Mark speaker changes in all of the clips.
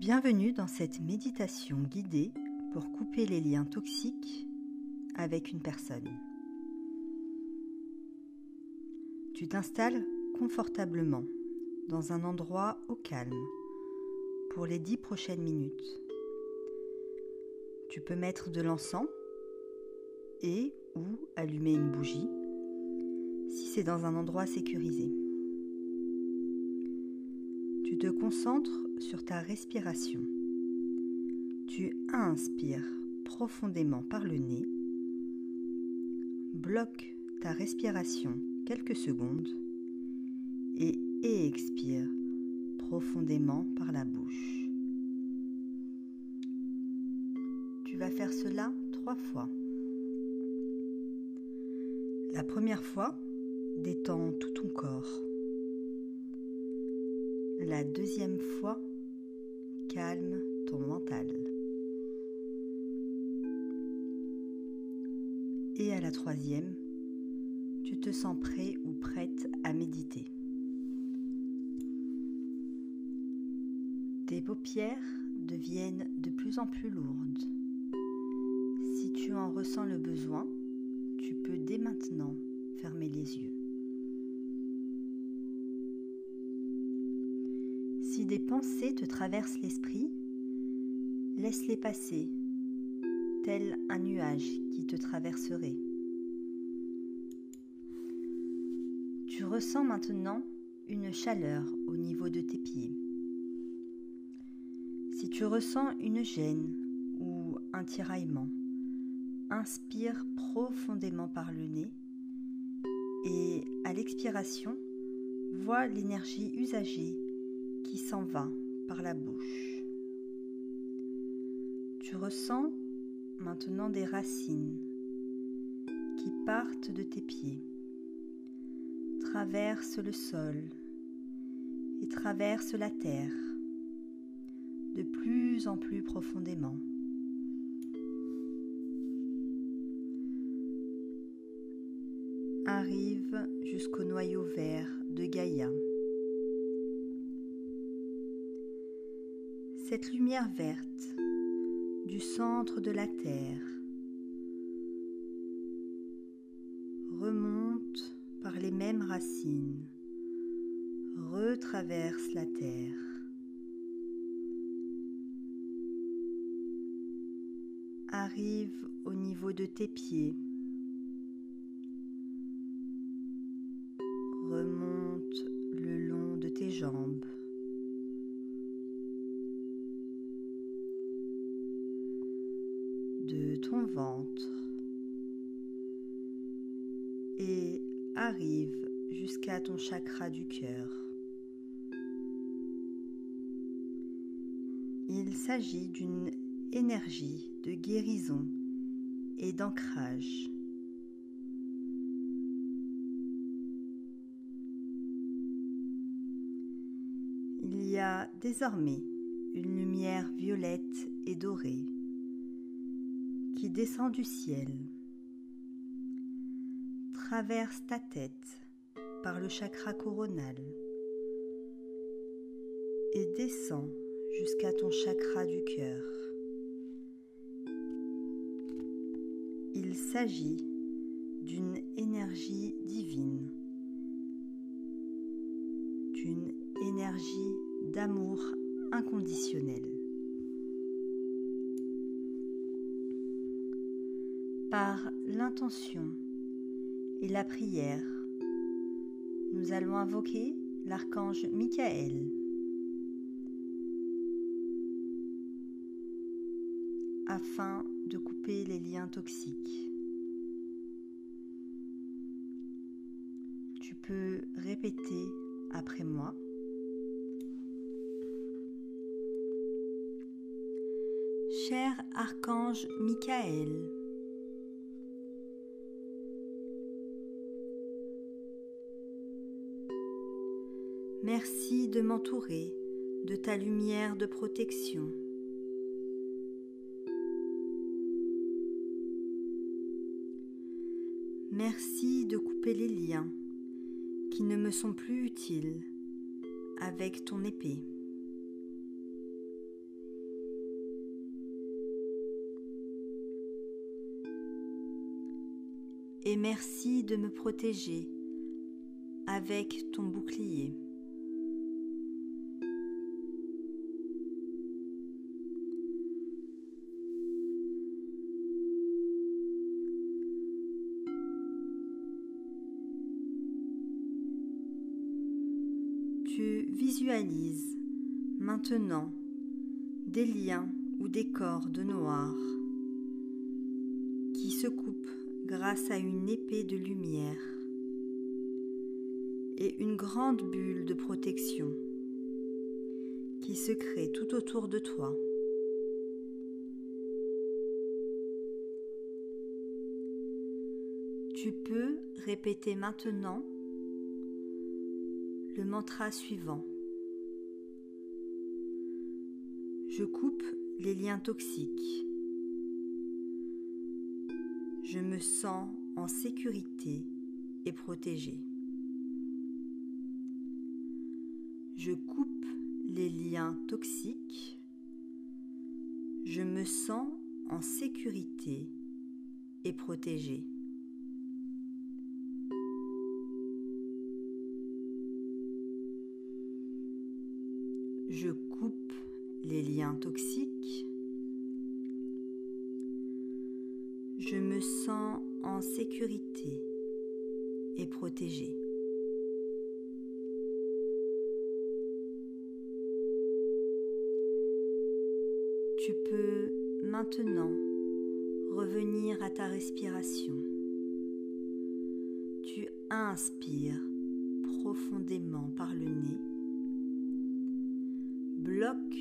Speaker 1: Bienvenue dans cette méditation guidée pour couper les liens toxiques avec une personne. Tu t'installes confortablement dans un endroit au calme pour les dix prochaines minutes. Tu peux mettre de l'encens et ou allumer une bougie si c'est dans un endroit sécurisé. Te concentres sur ta respiration. Tu inspires profondément par le nez. Bloque ta respiration quelques secondes et expire profondément par la bouche. Tu vas faire cela trois fois. La première fois, détends tout ton corps. La deuxième fois, calme ton mental. Et à la troisième, tu te sens prêt ou prête à méditer. Tes paupières deviennent de plus en plus lourdes. Si tu en ressens le besoin, tu peux dès maintenant fermer les yeux. Si des pensées te traversent l'esprit, laisse-les passer, tel un nuage qui te traverserait. Tu ressens maintenant une chaleur au niveau de tes pieds. Si tu ressens une gêne ou un tiraillement, inspire profondément par le nez et à l'expiration, vois l'énergie usagée s'en va par la bouche. Tu ressens maintenant des racines qui partent de tes pieds, traversent le sol et traversent la terre de plus en plus profondément. Cette lumière verte du centre de la Terre remonte par les mêmes racines, retraverse la Terre. arrive au niveau de tes pieds, remonte le long de tes jambes. de ton ventre et arrive jusqu'à ton chakra du cœur. Il s'agit d'une énergie de guérison et d'ancrage. Il y a désormais une lumière violette et dorée qui descend du ciel, traverse ta tête par le chakra coronal et descend jusqu'à ton chakra du cœur. Il s'agit d'une énergie divine, d'une énergie d'amour inconditionnel. Par l'intention et la prière, nous allons invoquer l'archange Michael afin de couper les liens toxiques. Tu peux répéter après moi. Cher archange Michael, Merci de m'entourer de ta lumière de protection. Merci de couper les liens qui ne me sont plus utiles avec ton épée. Et merci de me protéger avec ton bouclier. Tu visualises maintenant des liens ou des corps de noir qui se coupent grâce à une épée de lumière et une grande bulle de protection qui se crée tout autour de toi. Tu peux répéter maintenant le mantra suivant. Je coupe les liens toxiques. Je me sens en sécurité et protégé. Je coupe les liens toxiques. Je me sens en sécurité et protégé. Je coupe les liens toxiques. Je me sens en sécurité et protégé. Tu peux maintenant revenir à ta respiration. Tu inspires profondément par le nez bloque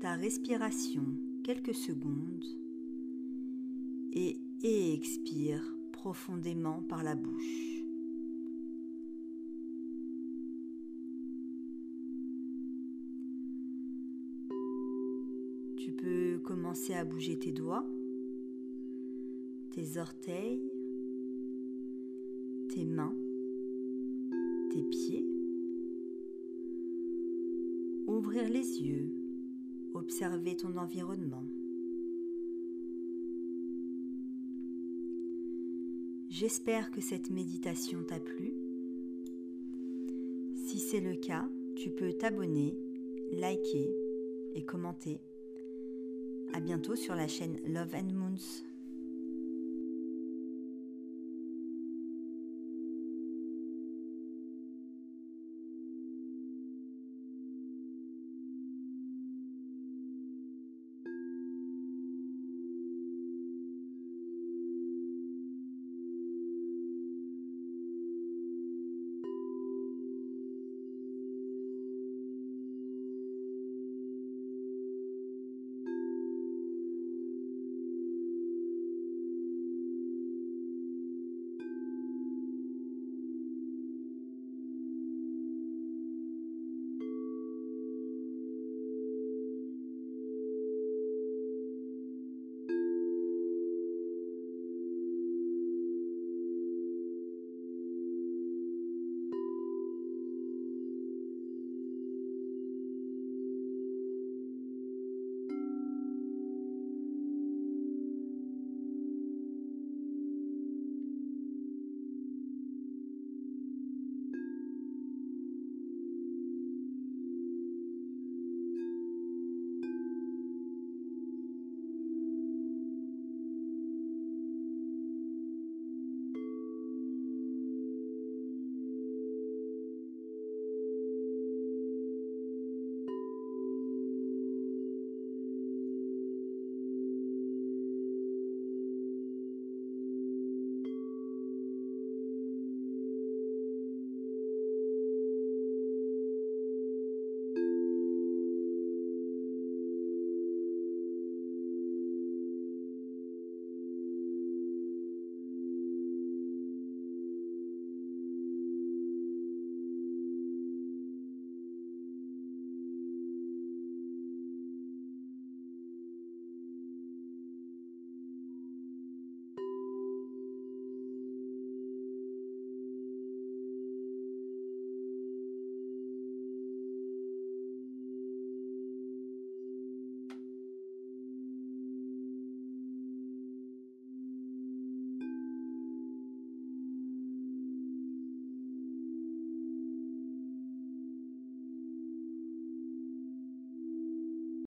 Speaker 1: ta respiration quelques secondes et expire profondément par la bouche. Tu peux commencer à bouger tes doigts, tes orteils, tes mains, tes pieds ouvrir les yeux, observer ton environnement. J'espère que cette méditation t'a plu. Si c'est le cas, tu peux t'abonner, liker et commenter. À bientôt sur la chaîne Love and Moons.